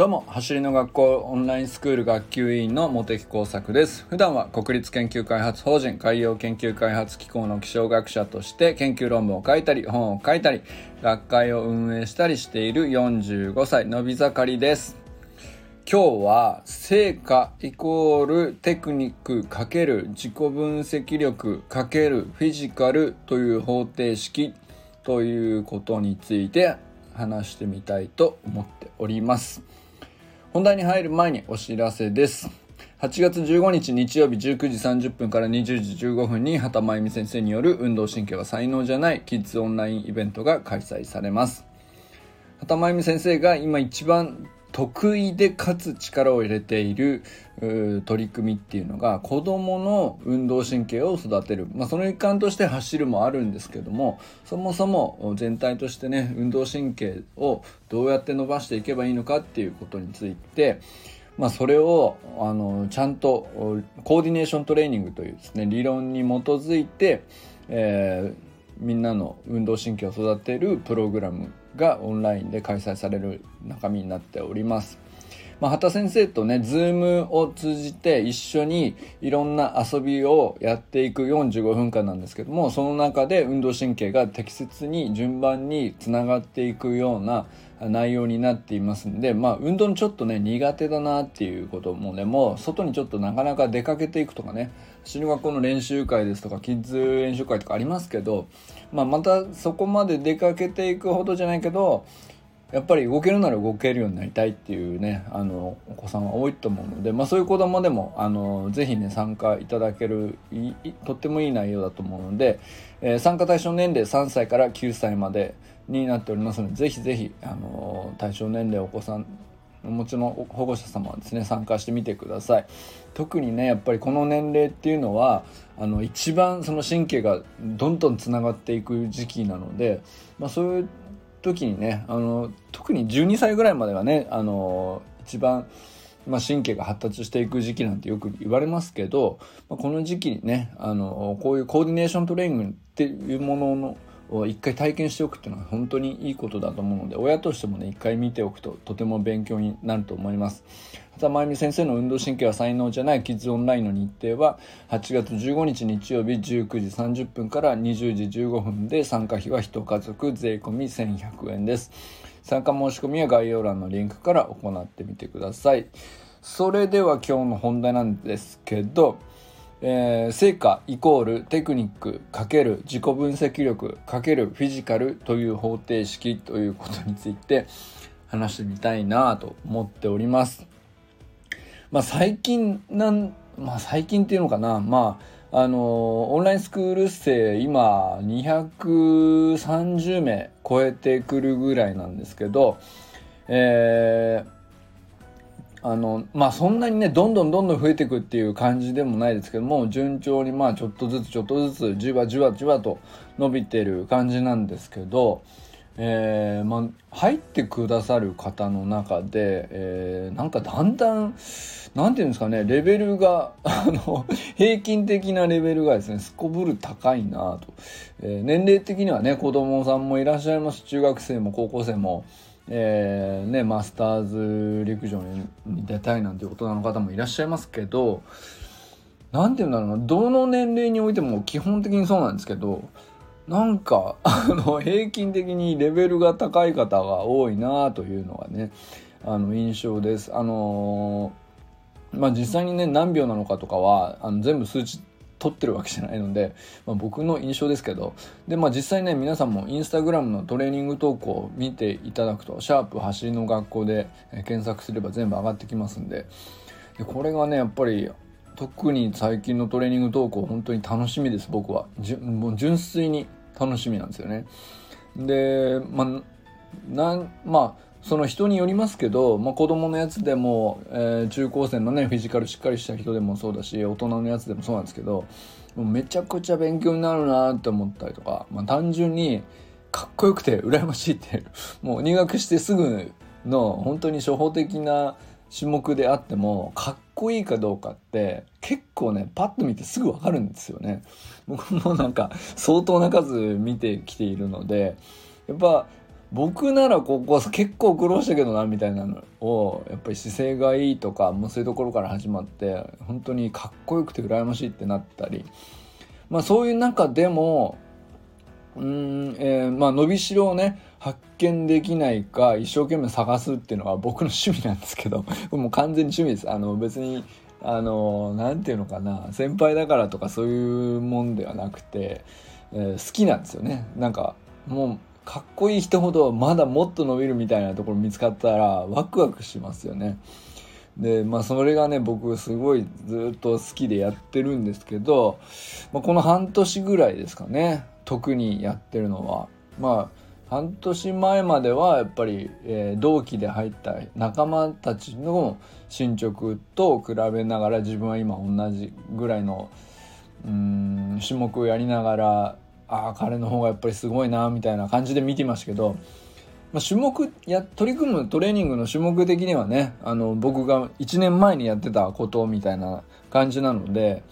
どうも走りの学校オンラインスクール学級委員の茂木耕作です。普段は国立研究開発法人海洋研究開発機構の気象学者として研究論文を書いたり本を書いたり学会を運営したりしている45歳のび盛りです。今日は成果イコールテクニック×自己分析力×フィジカルという方程式ということについて話してみたいと思っております。本題に入る前にお知らせです。8月15日日曜日19時30分から20時15分に畑真由美先生による運動神経は才能じゃないキッズオンラインイベントが開催されます。畑真由美先生が今一番得意でかつ力を入れている取り組みっていうのが子どもの運動神経を育てる、まあ、その一環として走るもあるんですけどもそもそも全体としてね運動神経をどうやって伸ばしていけばいいのかっていうことについて、まあ、それをあのちゃんとコーディネーショントレーニングというですね理論に基づいて、えーみんなの運動神経を育てるプログラムがオンラインで開催される中身になっております。まあ、畑先生とね、 Zoom を通じて一緒にいろんな遊びをやっていく45分間なんですけども、その中で運動神経が適切に順番につながっていくような内容になっていますんで、まあ、運動にちょっとね、苦手だなっていうこともでも、外にちょっとなかなか出かけていくとかね、死ぬ学校の練習会ですとか、キッズ練習会とかありますけど、まあ、またそこまで出かけていくほどじゃないけど、やっぱり動けるなら動けるようになりたいっていうねあのお子さんは多いと思うので、まあ、そういう子供でもあのぜひね参加いただけるとってもいい内容だと思うので、えー、参加対象年齢3歳から9歳までになっておりますのでぜひぜひあの対象年齢お子さんもちろん保護者様はですね参加してみてください。特にねやっぱりこの年齢っていうのはあの一番その神経がどんどんつながっていく時期なので、まあ、そういう時にねあの特に12歳ぐらいまでがねあの一番、まあ、神経が発達していく時期なんてよく言われますけど、まあ、この時期にねあのこういうコーディネーショントレーニングっていうもののを一回体験しておくっていうのは本当にいいことだと思うので親としてもね一回見ておくととても勉強になると思います。畑真由美先生の運動神経は才能じゃないキッズオンラインの日程は8月15日日曜日19時30分から20時15分で参加費は1家族税込1100円です。参加申し込みは概要欄のリンクから行ってみてください。それでは今日の本題なんですけどえー、成果イコールテクニック×自己分析力×フィジカルという方程式ということについて話してみたいなと思っております。まあ最近なん、まあ最近っていうのかな、まああのオンラインスクール生今230名超えてくるぐらいなんですけど、えーあのまあそんなにねどんどんどんどん増えていくっていう感じでもないですけども順調にまあちょっとずつちょっとずつじわじわじわと伸びてる感じなんですけど、えー、まあ、入ってくださる方の中で、えー、なんかだんだん何て言うんですかねレベルが あの平均的なレベルがですねすこぶる高いなと、えー、年齢的にはね子供さんもいらっしゃいます中学生も高校生も。えー、ね、マスターズ陸上に出たいなんて大人の方もいらっしゃいますけど、なんていうんだろうな、どの年齢においても基本的にそうなんですけど、なんか、あの、平均的にレベルが高い方が多いなというのがね、あの、印象です。あのー、まあ、実際にね、何秒なのかとかは、あの、全部数値撮ってるわけじゃないので、まあ、僕の印象ですけど。で、まあ、実際ね皆さんもインスタグラムのトレーニング投稿を見ていただくと「シャープ走りの学校で」検索すれば全部上がってきますんで。でこれがねやっぱり特に最近のトレーニング投稿本当に楽しみです僕は。もう純粋に楽しみなんですよね。でまあなんまあその人によりますけど、まあ、子供のやつでも、えー、中高生のねフィジカルしっかりした人でもそうだし大人のやつでもそうなんですけどもうめちゃくちゃ勉強になるなって思ったりとか、まあ、単純にかっこよくて羨ましいって もう入学してすぐの本当に初歩的な種目であってもかっこいいかどうかって結構ねパッと見てすぐ分かるんですよね。僕もなんか相当な数見てきているのでやっぱ僕ならここ結構苦労したけどなみたいなのをやっぱり姿勢がいいとかもうそういうところから始まって本当にかっこよくて羨ましいってなったり。まあそういう中でもうん、えー、まあ伸びしろをね発見できないか一生懸命探すっていうのが僕の趣味なんですけど もう完全に趣味です。あの別にあの何て言うのかな先輩だからとかそういうもんではなくて、えー、好きなんですよね。なんかもうかっこいい人ほどまだもっと伸びるみたいなところ見つかったらワクワクしますよね。でまあそれがね僕すごいずっと好きでやってるんですけど、まあ、この半年ぐらいですかね特にやってるのはまあ半年前まではやっぱり、えー、同期で入った仲間たちの進捗と比べながら自分は今同じぐらいのうん種目をやりながらああ彼の方がやっぱりすごいなみたいな感じで見てましたけど、まあ、種目や取り組むトレーニングの種目的にはねあの僕が1年前にやってたことみたいな感じなので、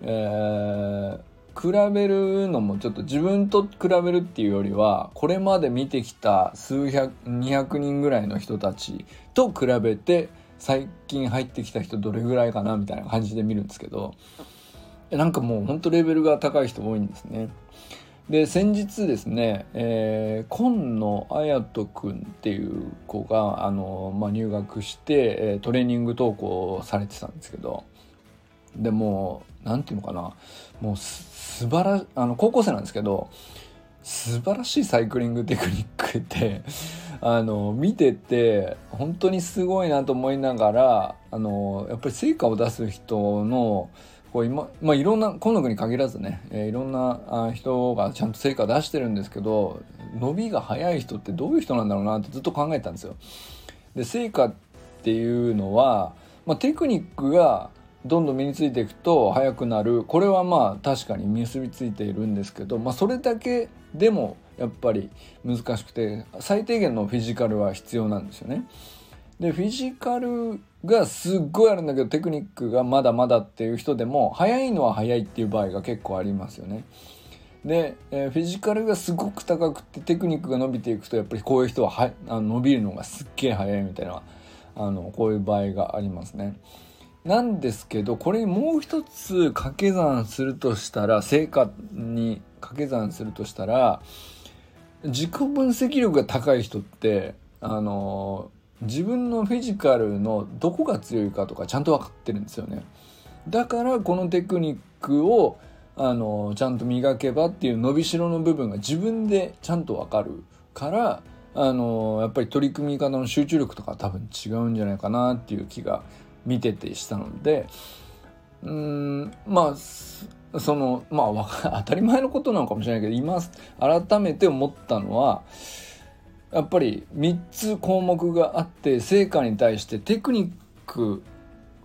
えー、比べるのもちょっと自分と比べるっていうよりはこれまで見てきた数百200人ぐらいの人たちと比べて最近入ってきた人どれぐらいかなみたいな感じで見るんですけどなんかもうほんとレベルが高い人多いんですね。で先日ですね、えー、今野綾人君っていう子があの、まあ、入学して、え、トレーニング登校されてたんですけどでも何て言うのかなもうすばらあの高校生なんですけど素晴らしいサイクリングテクニックって あの見てて本当にすごいなと思いながらあのやっぱり成果を出す人のこう今、まあ、いろんな今野君に限らずね、えー、いろんな人がちゃんと成果出してるんですけど伸びが速い人ってどういう人なんだろうなってずっと考えたんですよ。で成果っていうのは、まあ、テクニックがどんどん身についていくと速くなるこれはまあ確かに結びついているんですけど、まあ、それだけでもやっぱり難しくて最低限のフィジカルは必要なんですよね。でフィジカルがすっごいあるんだけどテクニックがまだまだっていう人でも速いのは速いっていう場合が結構ありますよね。で、えー、フィジカルがすごく高くてテクニックが伸びていくとやっぱりこういう人ははあの伸びるのがすっげえ速いみたいなあのこういう場合がありますね。なんですけどこれにもう一つ掛け算するとしたら成果に掛け算するとしたら自己分析力が高い人ってあの自分のフィジカルのどこが強いかとかちゃんと分かってるんですよね。だからこのテクニックをあのちゃんと磨けばっていう伸びしろの部分が自分でちゃんと分かるからあのやっぱり取り組み方の集中力とか多分違うんじゃないかなっていう気が見ててしたのでうんまあそのまあ当たり前のことなのかもしれないけど今改めて思ったのはやっぱり3つ項目があって成果に対してテクニック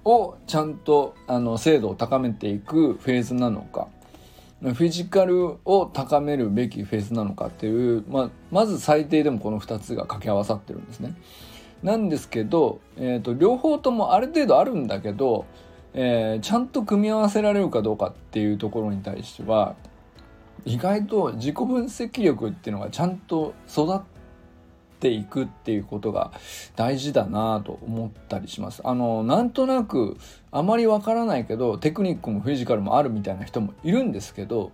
をちゃんとあの精度を高めていくフェーズなのかフィジカルを高めるべきフェーズなのかっていう、まあ、まず最低でもこの2つが掛け合わさってるんですね。なんですけど、えーと、両方ともある程度あるんだけど、えー、ちゃんと組み合わせられるかどうかっていうところに対しては意外と自己分析力っていうのがちゃんと育ってていくっていうことが大事だなと思ったりします。あのなんとなくあまりわからないけどテクニックもフィジカルもあるみたいな人もいるんですけど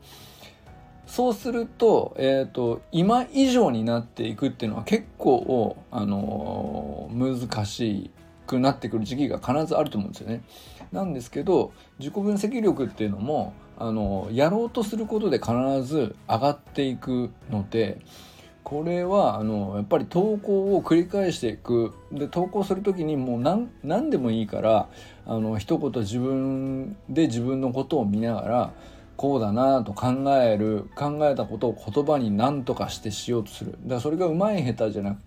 そうすると,、えーと、今以上になっていくっていうのは結構、あの難しくなってくる時期が必ずあると思うんですよね。なんですけど自己分析力っていうのもあのやろうとすることで必ず上がっていくのでこれはあのやっぱり投稿を繰り返していく。で投稿する時にもう何何でもいいからあの一言自分で自分のことを見ながらこうだなと考える考えたことを言葉に何とかしてしようとする。だからそれがうまい下手じゃな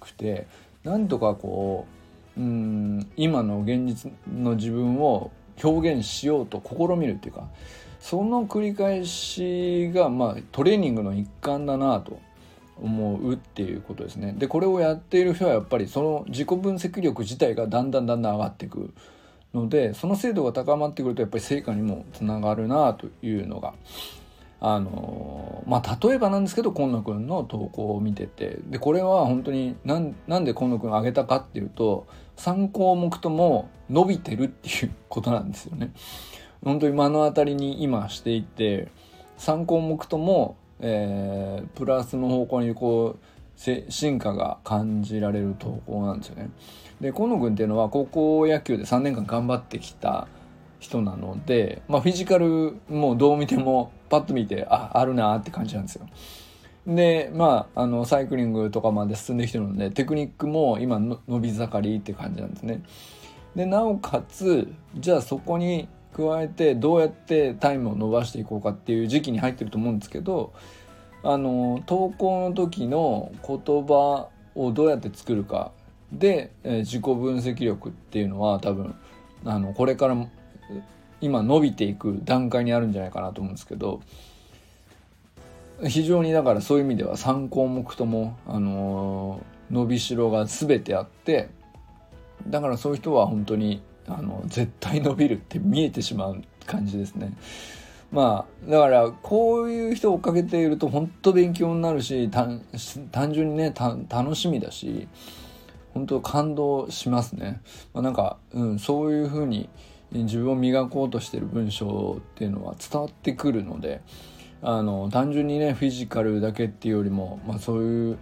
くてなんとかこううん今の現実の自分を表現しようと試みるっていうかその繰り返しがまあトレーニングの一環だなと思うっていうことですね。でこれをやっている人はやっぱりその自己分析力自体がだんだんだんだん上がっていくのでその精度が高まってくるとやっぱり成果にもつながるなというのがあのまあ例えばなんですけど今野くんの投稿を見ててでこれは本当になんなんで今野くん上げたかっていうと3項目とも伸びてるっていうことなんですよね。本当に目の当たりに今していて3項目とも、えー、プラスの方向にこう進化が感じられる投稿なんですよね。で河野君っていうのは高校野球で3年間頑張ってきた人なので、まあ、フィジカルもどう見てもパッと見てああるなって感じなんですよ。でまああのサイクリングとかまで進んできてるのでテクニックも今伸び盛りって感じなんですね。でなおかつじゃあそこに加えてどうやってタイムを伸ばしていこうかっていう時期に入ってると思うんですけどあの投稿の時の言葉をどうやって作るかで、えー、自己分析力っていうのは多分あのこれから今伸びていく段階にあるんじゃないかなと思うんですけど非常にだからそういう意味では3項目とも、あのー、伸びしろが全てあってだからそういう人は本当にあの絶対伸びるって見えてしまう感じですね。まあだからこういう人を追っかけていると本当勉強になるし単純にね楽しみだし本当感動しますね。まあ、なんか、うん、そういうふうに自分を磨こうとしてる文章っていうのは伝わってくるのであの単純にねフィジカルだけっていうよりも、まあ、そういう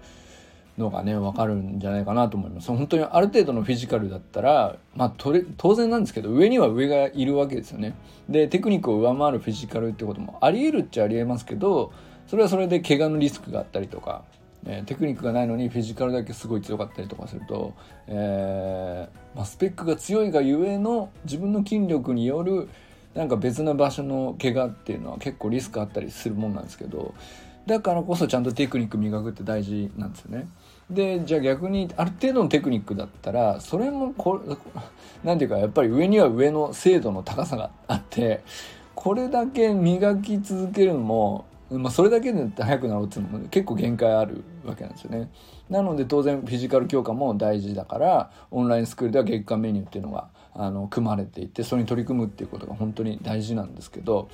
のがね分かるんじゃないかなと思います。本当にある程度のフィジカルだったら、まあ、当然なんですけど上には上がいるわけですよね。でテクニックを上回るフィジカルってこともありえるっちゃありえますけどそれはそれで怪我のリスクがあったりとかえー、テクニックがないのにフィジカルだけすごい強かったりとかすると、えーまあ、スペックが強いがゆえの自分の筋力によるなんか別な場所の怪我っていうのは結構リスクあったりするもんなんですけどだからこそちゃんとテクニック磨くって大事なんですよね。でじゃあ逆にある程度のテクニックだったらそれもこなんていうかやっぱり上には上の精度の高さがあってこれだけ磨き続けるのもまあ、それだけで速くなろうっていうのも結構限界あるわけなんですよね。なので当然フィジカル強化も大事だからオンラインスクールでは月間メニューっていうのがあの組まれていてそれに取り組むっていうことが本当に大事なんですけど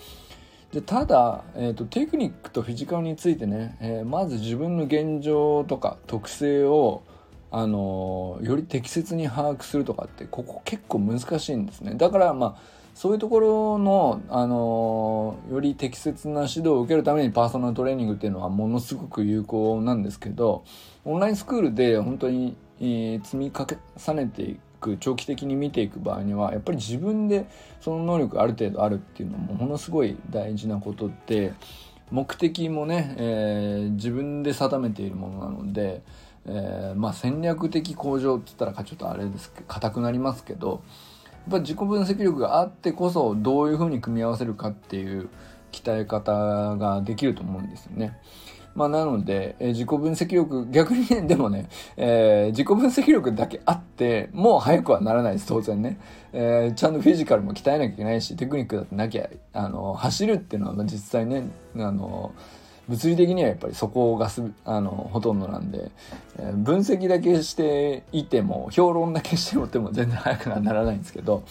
でただ、えーと、テクニックとフィジカルについてね、えー、まず自分の現状とか特性をあのより適切に把握するとかってここ結構難しいんですね。だからまあそういうところの、あのより適切な指導を受けるためにパーソナルトレーニングっていうのはものすごく有効なんですけどオンラインスクールで本当に、えー、積み重ねていく長期的に見ていく場合にはやっぱり自分でその能力ある程度あるっていうのもものすごい大事なことで目的もね、えー、自分で定めているものなので、えー、まあ戦略的向上って言ったらちょっとあれですけど硬くなりますけどやっぱ自己分析力があってこそどういうふうに組み合わせるかっていう鍛え方ができると思うんですよね。まあ、なので、えー、自己分析力、逆にね、でもね、えー、自己分析力だけあって、もう速くはならないです、当然ね。えー、ちゃんとフィジカルも鍛えなきゃいけないし、テクニックだってなきゃ、あの、走るっていうのは実際ね、あの、物理的にはやっぱりそこがすあのほとんどなんで、えー、分析だけしていても評論だけしてもっても全然速くはならないんですけど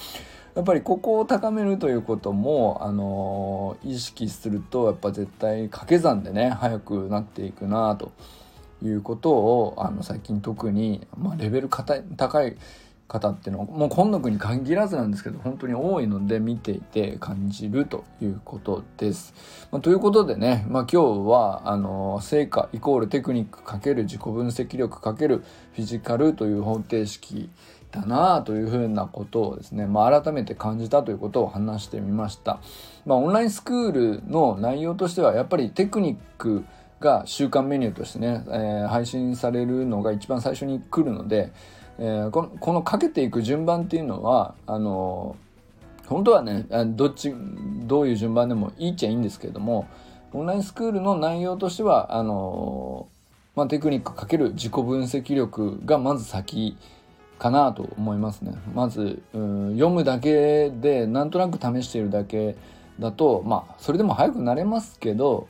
やっぱりここを高めるということも、あのー、意識するとやっぱ絶対掛け算でね速くなっていくなということをあの最近特に、まあ、レベル高い方っていうのはもう今野君に限らずなんですけど本当に多いので見ていて感じるということです。まあ、ということでね、まあ、今日はあの成果イコールテクニックかける自己分析力かけるフィジカルという方程式だなというふうなことをですね、まあ、改めて感じたということを話してみました。まあ、オンラインスクールの内容としてはやっぱりテクニックが週間メニューとしてね、えー、配信されるのが一番最初に来るのでえー、このこのかけていく順番っていうのはあの本当はねどっちどういう順番でもいいっちゃいいんですけれどもオンラインスクールの内容としてはあの、まあ、テクニックかける自己分析力がまず先かなと思いますね。まず、読むだけでなんとなく試しているだけだとまあそれでも早くなれますけど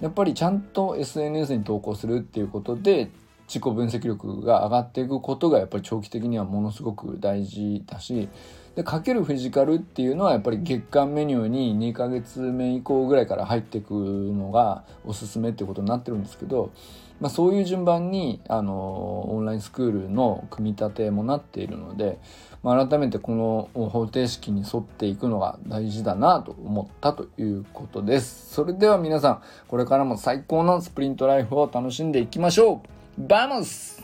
やっぱりちゃんと SNS に投稿するっていうことで自己分析力が上がっていくことがやっぱり長期的にはものすごく大事だしでかけるフィジカルっていうのはやっぱり月間メニューに2ヶ月目以降ぐらいから入っていくのがおすすめってことになってるんですけど、まあ、そういう順番にあのオンラインスクールの組み立てもなっているので、まあ、改めてこの方程式に沿っていくのが大事だなと思ったということです。それでは皆さんこれからも最高のスプリントライフを楽しんでいきましょう Vamos.